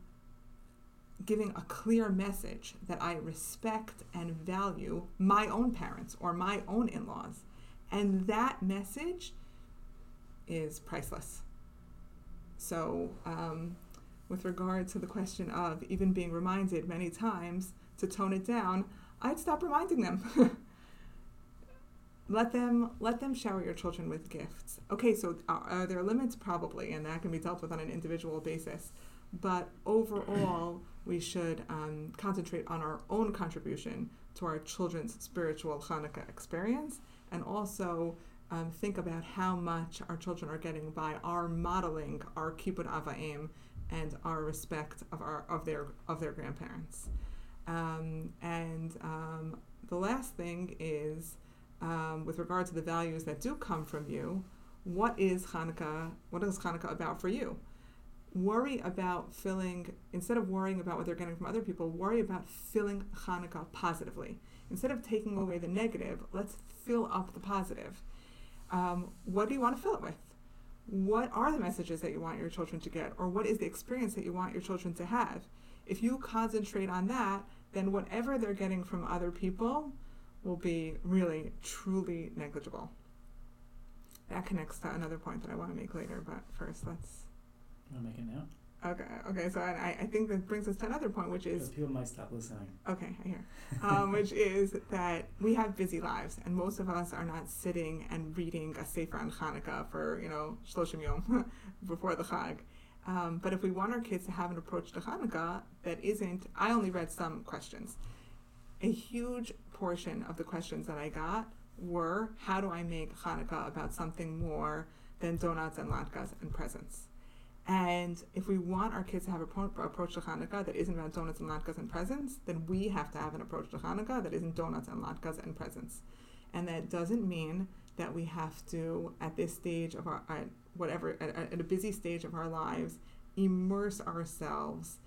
giving a clear message that I respect and value my own parents or my own in laws. And that message is priceless. So, um, with regard to the question of even being reminded many times to tone it down, I'd stop reminding them. <laughs> let them let them shower your children with gifts. Okay, so are, are there limits? Probably, and that can be dealt with on an individual basis. But overall, we should um, concentrate on our own contribution to our children's spiritual Hanukkah experience, and also um, think about how much our children are getting by our modeling our kibbud av va'em and our respect of our of their of their grandparents. Um, and um, the last thing is, um, with regard to the values that do come from you, what is Hanukkah? What is Hanukkah about for you? Worry about filling, instead of worrying about what they're getting from other people, worry about filling Hanukkah positively. Instead of taking away the negative, let's fill up the positive. Um, what do you want to fill it with? What are the messages that you want your children to get? Or what is the experience that you want your children to have? If you concentrate on that, then whatever they're getting from other people will be really, truly negligible. That connects to another point that I want to make later, but first let's You want to make it now? Okay, okay. So I, I think that brings us to another point, which is people might stop listening. okay. I hear, um, which <laughs> is that we have busy lives, and most of us are not sitting and reading a Sefer on Hanukkah for you know Shloshim Yom <laughs> before the Chag. Um, but if we want our kids to have an approach to Hanukkah that isn't, I only read some questions. A huge portion of the questions that I got were, how do I make Hanukkah about something more than donuts and latkes and presents? And if we want our kids to have a pro- approach to Hanukkah that isn't about donuts and latkes and presents, then we have to have an approach to Hanukkah that isn't donuts and latkes and presents. And that doesn't mean that we have to, at this stage of our, at whatever, at, at a busy stage of our lives, immerse ourselves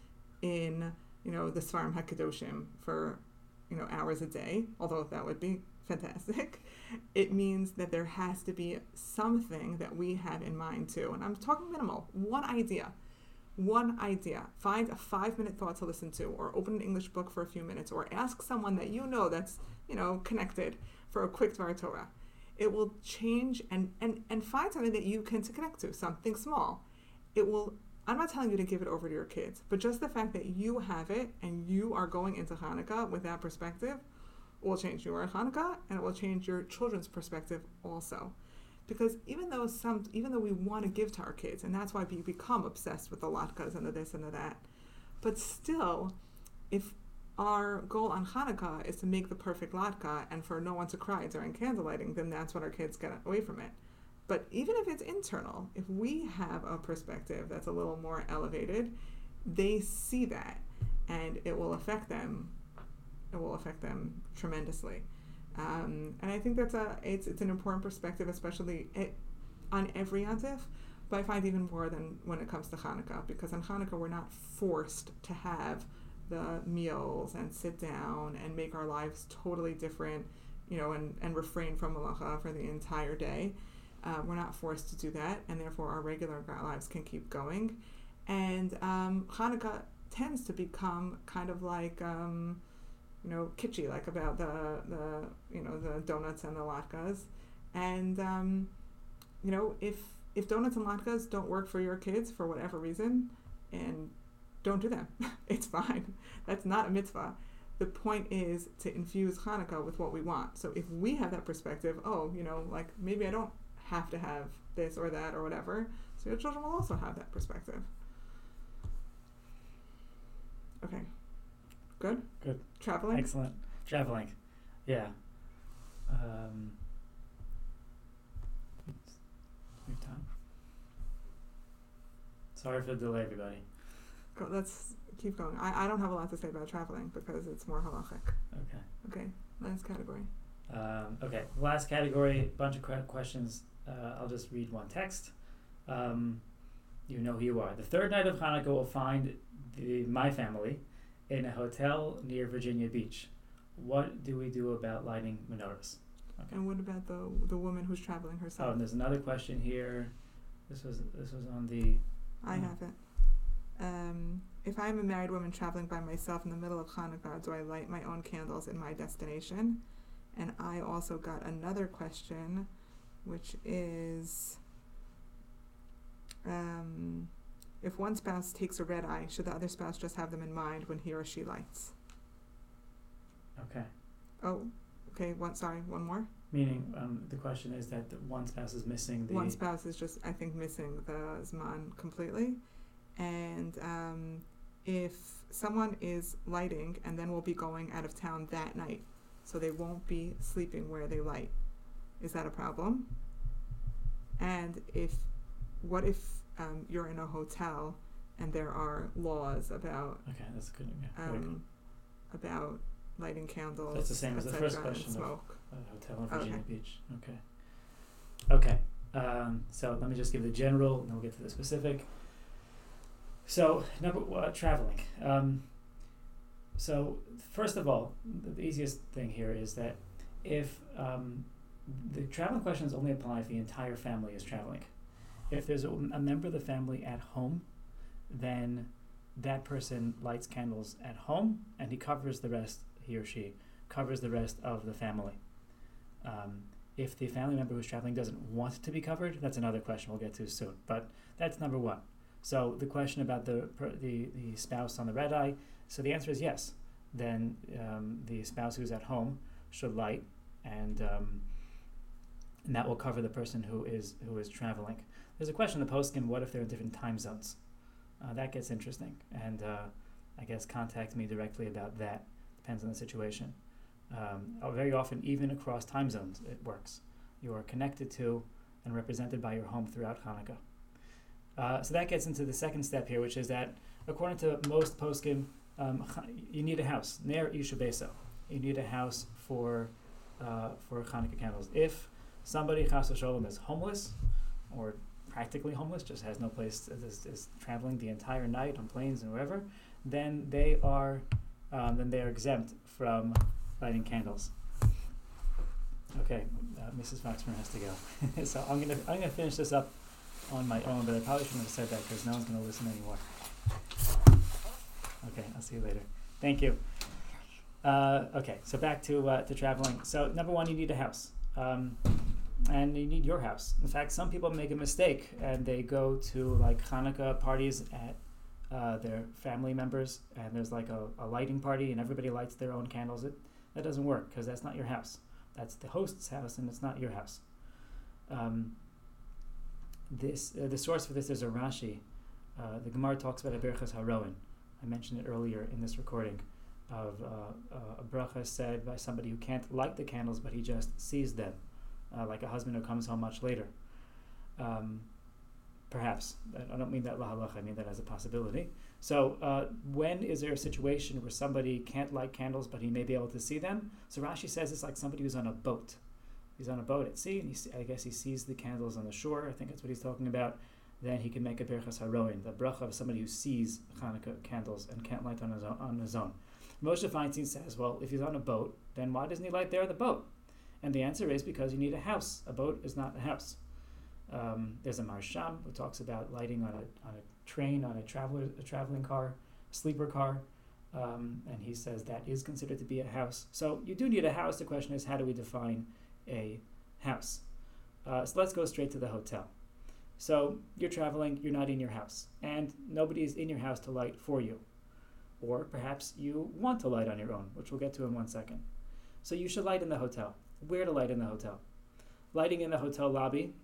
in, you know, the Sforim HaKadoshim for, you know, hours a day, although that would be fantastic. <laughs> It means that there has to be something that we have in mind too. And I'm talking minimal, one idea. One idea. Find a five minute thought to listen to, or open an English book for a few minutes, or ask someone that you know that's, you know, connected for a quick Dvar Torah. It will change and, and, and find something that you can connect to, something small. It will I'm not telling you to give it over to your kids, but just the fact that you have it and you are going into Hanukkah with that perspective will change your Hanukkah and it will change your children's perspective also. Because even though some, even though we want to give to our kids, and that's why we become obsessed with the latkes and the this and the that, but still, if our goal on Hanukkah is to make the perfect latke and for no one to cry during candlelighting, then that's what our kids get away from it. But even if it's internal, if we have a perspective that's a little more elevated, they see that and it will affect them. It will affect them tremendously. Um, and I think that's a it's, it's an important perspective, especially it, on every Yantif, but I find even more than when it comes to Hanukkah, because on Hanukkah we're not forced to have the meals and sit down and make our lives totally different, you know, and, and refrain from malacha for the entire day. Uh, we're not forced to do that, and therefore our regular lives can keep going. And um, Hanukkah tends to become kind of like, um, you know, kitschy, like about the, the you know the donuts and the latkes. And um, you know, if if donuts and latkes don't work for your kids for whatever reason, and don't do them, <laughs> it's fine. That's not a mitzvah. The point is to infuse Hanukkah with what we want. So if we have that perspective, oh, you know, like maybe I don't have to have this or that or whatever. So your children will also have that perspective. Okay. Good? Good. Traveling? Excellent. Traveling. Yeah. Um, have time. Sorry for the delay, everybody. Go, let's keep going. I, I don't have a lot to say about traveling because it's more halachic. Okay. Okay, last category. Um, okay. Last category, bunch of questions. Uh, I'll just read one text. Um, you know who you are. The third night of Hanukkah will find the, my family in a hotel near Virginia Beach. What do we do about lighting menorahs? Okay. And what about the the woman who's traveling herself? Oh, and there's another question here. This was this was on the I Mm. have it. Um, if I am a married woman traveling by myself in the middle of Hanukkah, do I light my own candles in my destination? And I also got another question, which is um, if one spouse takes a red eye, should the other spouse just have them in mind when he or she lights? okay. Oh, okay. One, sorry, one more. Meaning, um, the question is that the one spouse is missing the. One spouse is just, I think, missing the Zman completely. And um, if someone is lighting and then will be going out of town that night, so they won't be sleeping where they light, is that a problem? And if, what if um, you're in a hotel and there are laws about Okay, that's good. Yeah, very um, about lighting candles, That's the same as the first cetera, and question of- smoke. A hotel in Okay. Virginia Beach. Okay. Okay. Um, so let me just give the general, and then we'll get to the specific. So number uh, traveling. Um, so first of all, the, the easiest thing here is that if um, the traveling questions only apply if the entire family is traveling. If there's a, a member of the family at home, then that person lights candles at home, and he covers the rest. He or she covers the rest of the family. Um, if the family member who's traveling doesn't want to be covered, that's another question we'll get to soon. But that's number one. So the question about the the the spouse on the red eye. So the answer is yes. Then um, the spouse who's at home should light, and um, and that will cover the person who is who is traveling. There's a question in the postscript: What if they're in different time zones? Uh, that gets interesting, and uh, I guess contact me directly about that. Depends on the situation. Um, uh, very often, even across time zones, it works. You are connected to and represented by your home throughout Hanukkah. Uh, so that gets into the second step here, which is that according to most poskim, um, you need a house. Ner ish u'beiso. You need a house for uh, for Hanukkah candles. If somebody chas is homeless or practically homeless, just has no place, is, is traveling the entire night on planes and wherever, then they are um, then they are exempt from lighting candles. Okay, uh, Mrs. Foxman has to go. <laughs> so I'm gonna I'm gonna finish this up on my own, but I probably shouldn't have said that because no one's gonna listen anymore. Okay, I'll see you later. Thank you. Uh, okay, so back to uh, to traveling. So number one, you need a house, um, and you need your house. In fact, some people make a mistake and they go to like Hanukkah parties at uh, their family members, and there's like a, a lighting party, and everybody lights their own candles. It that doesn't work because that's not your house. That's the host's house, and it's not your house. Um, this uh, the source for this is a Rashi. Uh, the Gemara talks about a berachas haroin. I mentioned it earlier in this recording of uh, a bracha said by somebody who can't light the candles, but he just sees them, uh, like a husband who comes home much later. Um, perhaps I don't mean that l'halacha. I mean that as a possibility. So uh, when is there a situation where somebody can't light candles, but he may be able to see them? So Rashi says it's like somebody who's on a boat. He's on a boat at sea, and he I guess he sees the candles on the shore. I think that's what he's talking about. Then he can make a berachas haroin, the bracha of somebody who sees Hanukkah candles and can't light on his own. On his own. Moshe Feinstein says, well, if he's on a boat, then why doesn't he light there on the boat? And the answer is because you need a house. A boat is not a house. Um, there's a Maharsham who talks about lighting on a, on a train, on a traveler, a traveling car, a sleeper car, um, and he says that is considered to be a house. So you do need a house. The question is, how do we define a house? Uh, so let's go straight to the hotel. So you're traveling, you're not in your house, and nobody is in your house to light for you. Or perhaps you want to light on your own, which we'll get to in one second. So you should light in the hotel. Where to light in the hotel? Lighting in the hotel lobby,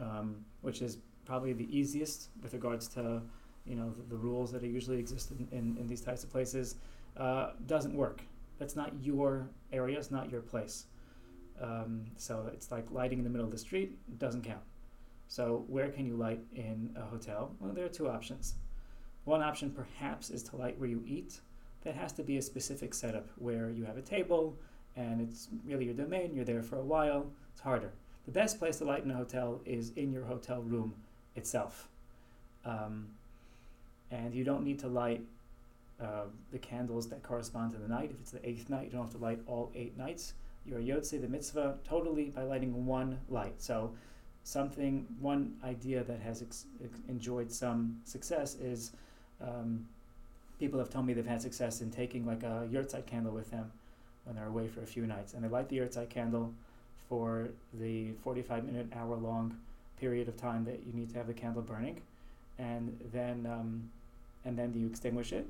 um, which is probably the easiest with regards to you know the, the rules that usually exist in, in, in these types of places, uh, doesn't work. That's not your area. It's not your place. Um, so it's like lighting in the middle of the street. Doesn't count. So, where can you light in a hotel? Well, there are two options. One option, perhaps, is to light where you eat. That has to be a specific setup where you have a table and it's really your domain, you're there for a while, it's harder. The best place to light in a hotel is in your hotel room itself. Um, and you don't need to light uh, the candles that correspond to the night. If it's the eighth night, you don't have to light all eight nights. You're yotze the mitzvah totally by lighting one light. So, something, one idea that has ex- enjoyed some success is um, people have told me they've had success in taking like a yurtzeit candle with them when they're away for a few nights, and they light the yurtzeit candle for the 45 minute, hour long period of time that you need to have the candle burning, and then um, and then you extinguish it,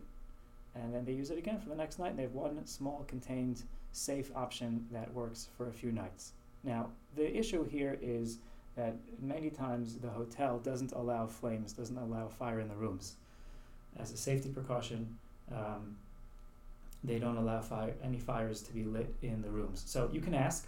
and then they use it again for the next night. And they have one small contained safe option that works for a few nights. Now the issue here is that many times the hotel doesn't allow flames, doesn't allow fire in the rooms. As a safety precaution, um, they don't allow fire, any fires to be lit in the rooms. So you can ask.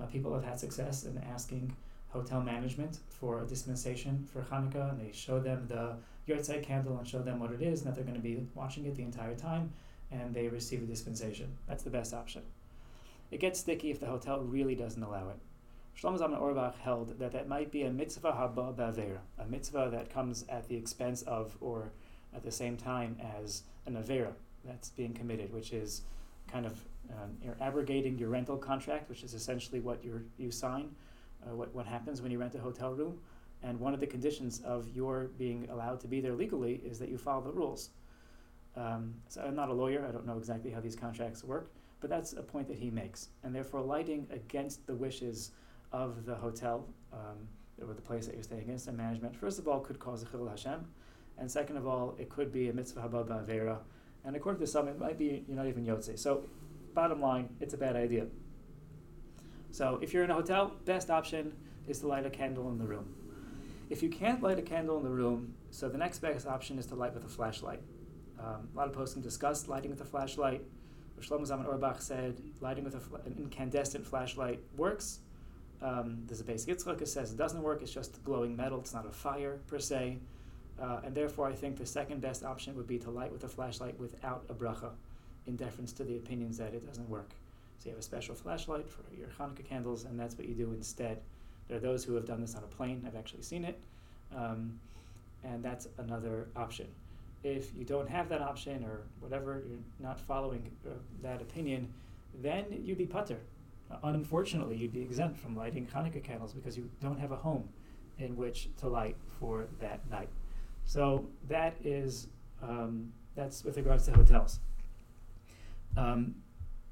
Uh, people have had success in asking hotel management for a dispensation for Hanukkah, and they show them the yahrzeit candle and show them what it is, and that they're going to be watching it the entire time, and they receive a dispensation. That's the best option. It gets sticky if the hotel really doesn't allow it. Shlomo Zalman Auerbach held that that might be a mitzvah haba ba'avera, a mitzvah that comes at the expense of or at the same time as an avera that's being committed, which is kind of um, you're abrogating your rental contract, which is essentially what you you sign, uh, what what happens when you rent a hotel room, and one of the conditions of your being allowed to be there legally is that you follow the rules. Um, so I'm not a lawyer; I don't know exactly how these contracts work, but that's a point that he makes, and therefore lighting against the wishes of the hotel um, or the place that you're staying against and management. First of all, could cause a chilul Hashem, and second of all, it could be a mitzvah haba ba'avera, and according to some, it might be you're not even yotze. So bottom line, it's a bad idea. So if you're in a hotel, best option is to light a candle in the room. If you can't light a candle in the room, so the next best option is to light with a flashlight. Um, a lot of posts posting discussed lighting with a flashlight. Shlomo Zalman Auerbach said lighting with fl- an incandescent flashlight works. Um, there's a Beis Yitzchak says it doesn't work. It's just glowing metal. It's not a fire per se, uh, and therefore I think the second best option would be to light with a flashlight without a bracha in deference to the opinions that it doesn't work. So you have a special flashlight for your Hanukkah candles, and that's what you do instead. There are those who have done this on a plane. I've actually seen it, um, and that's another option. If you don't have that option or whatever, you're not following uh, that opinion, then you'd be patur. Uh, unfortunately, you'd be exempt from lighting Hanukkah candles because you don't have a home in which to light for that night. So that is um, that's with regards to hotels. Um,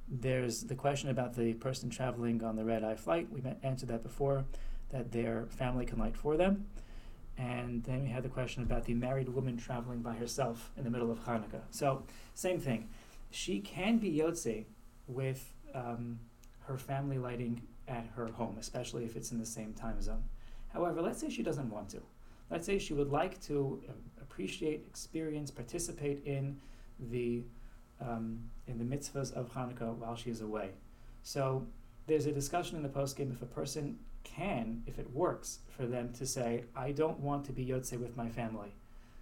there's the question about the person traveling on the red eye flight. We answered that before, that their family can light for them. And then we had the question about the married woman traveling by herself in the middle of Hanukkah. So, same thing. She can be Yotze with um, her family lighting at her home, especially if it's in the same time zone. However, let's say she doesn't want to. Let's say she would like to uh, appreciate, experience, participate in the um, in the mitzvahs of Hanukkah while she is away. So there's a discussion in the poskim if a person can, if it works for them to say, I don't want to be Yotze with my family.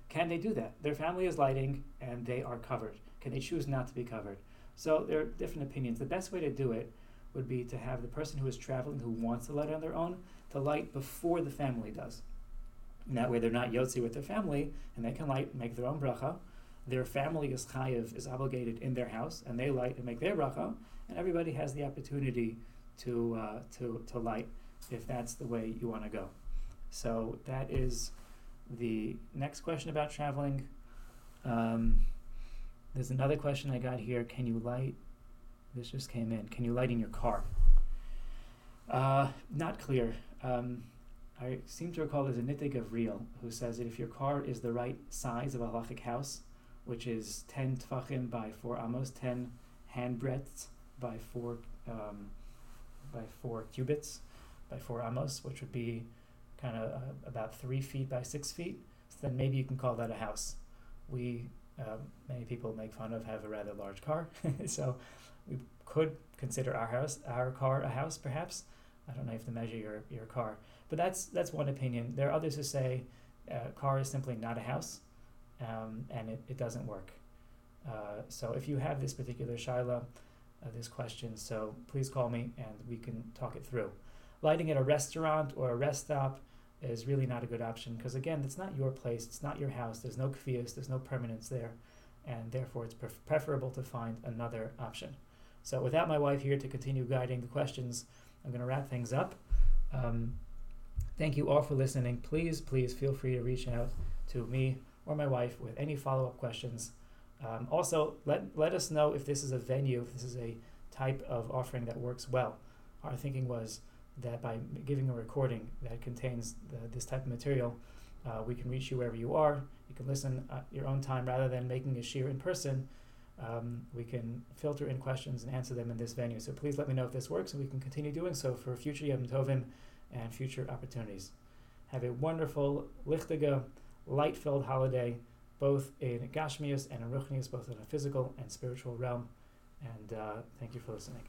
Can they do that? Their family is lighting and they are covered. Can they choose not to be covered? So there are different opinions. The best way to do it would be to have the person who is traveling who wants to light on their own to light before the family does. And that way they're not Yotze with their family and they can light, make their own bracha. Their family is chayiv, is obligated in their house, and they light and make their bracha, and everybody has the opportunity to, uh, to, to light if that's the way you want to go. So that is the next question about traveling. Um, there's another question I got here. Can you light? This just came in. Can you light in your car? Uh, not clear. Um, I seem to recall there's a Nitei Gavriel who says that if your car is the right size of a halachic house, which is 10 tfachim by 4 amos, 10 hand breadths by 4 um, by 4 cubits by 4 amos, which would be kind of uh, about 3 feet by 6 feet. So then maybe you can call that a house. We, um, many people make fun of, have a rather large car. <laughs> so we could consider our house, our car a house perhaps. I don't know if to measure your, your car. But that's that's one opinion. There are others who say uh, car is simply not a house, um, and it, it doesn't work. Uh, so if you have this particular shaila, uh, this question, so please call me and we can talk it through. Lighting at a restaurant or a rest stop is really not a good option because again, it's not your place, it's not your house. There's no kvias, there's no permanence there, and therefore it's pref- preferable to find another option. So without my wife here to continue guiding the questions, I'm going to wrap things up. Um, thank you all for listening. Please, please feel free to reach out to me or my wife with any follow-up questions. Um, also, let, let us know if this is a venue, if this is a type of offering that works well. Our thinking was that by giving a recording that contains the, this type of material, uh, we can reach you wherever you are. You can listen at your own time rather than making a shiur in person. Um, we can filter in questions and answer them in this venue. So please let me know if this works, and we can continue doing so for future Yom Tovim and future opportunities. Have a wonderful, lichtige, light-filled holiday, both in Gashmias and in Ruchnias, both in a physical and spiritual realm. And uh, thank you for listening.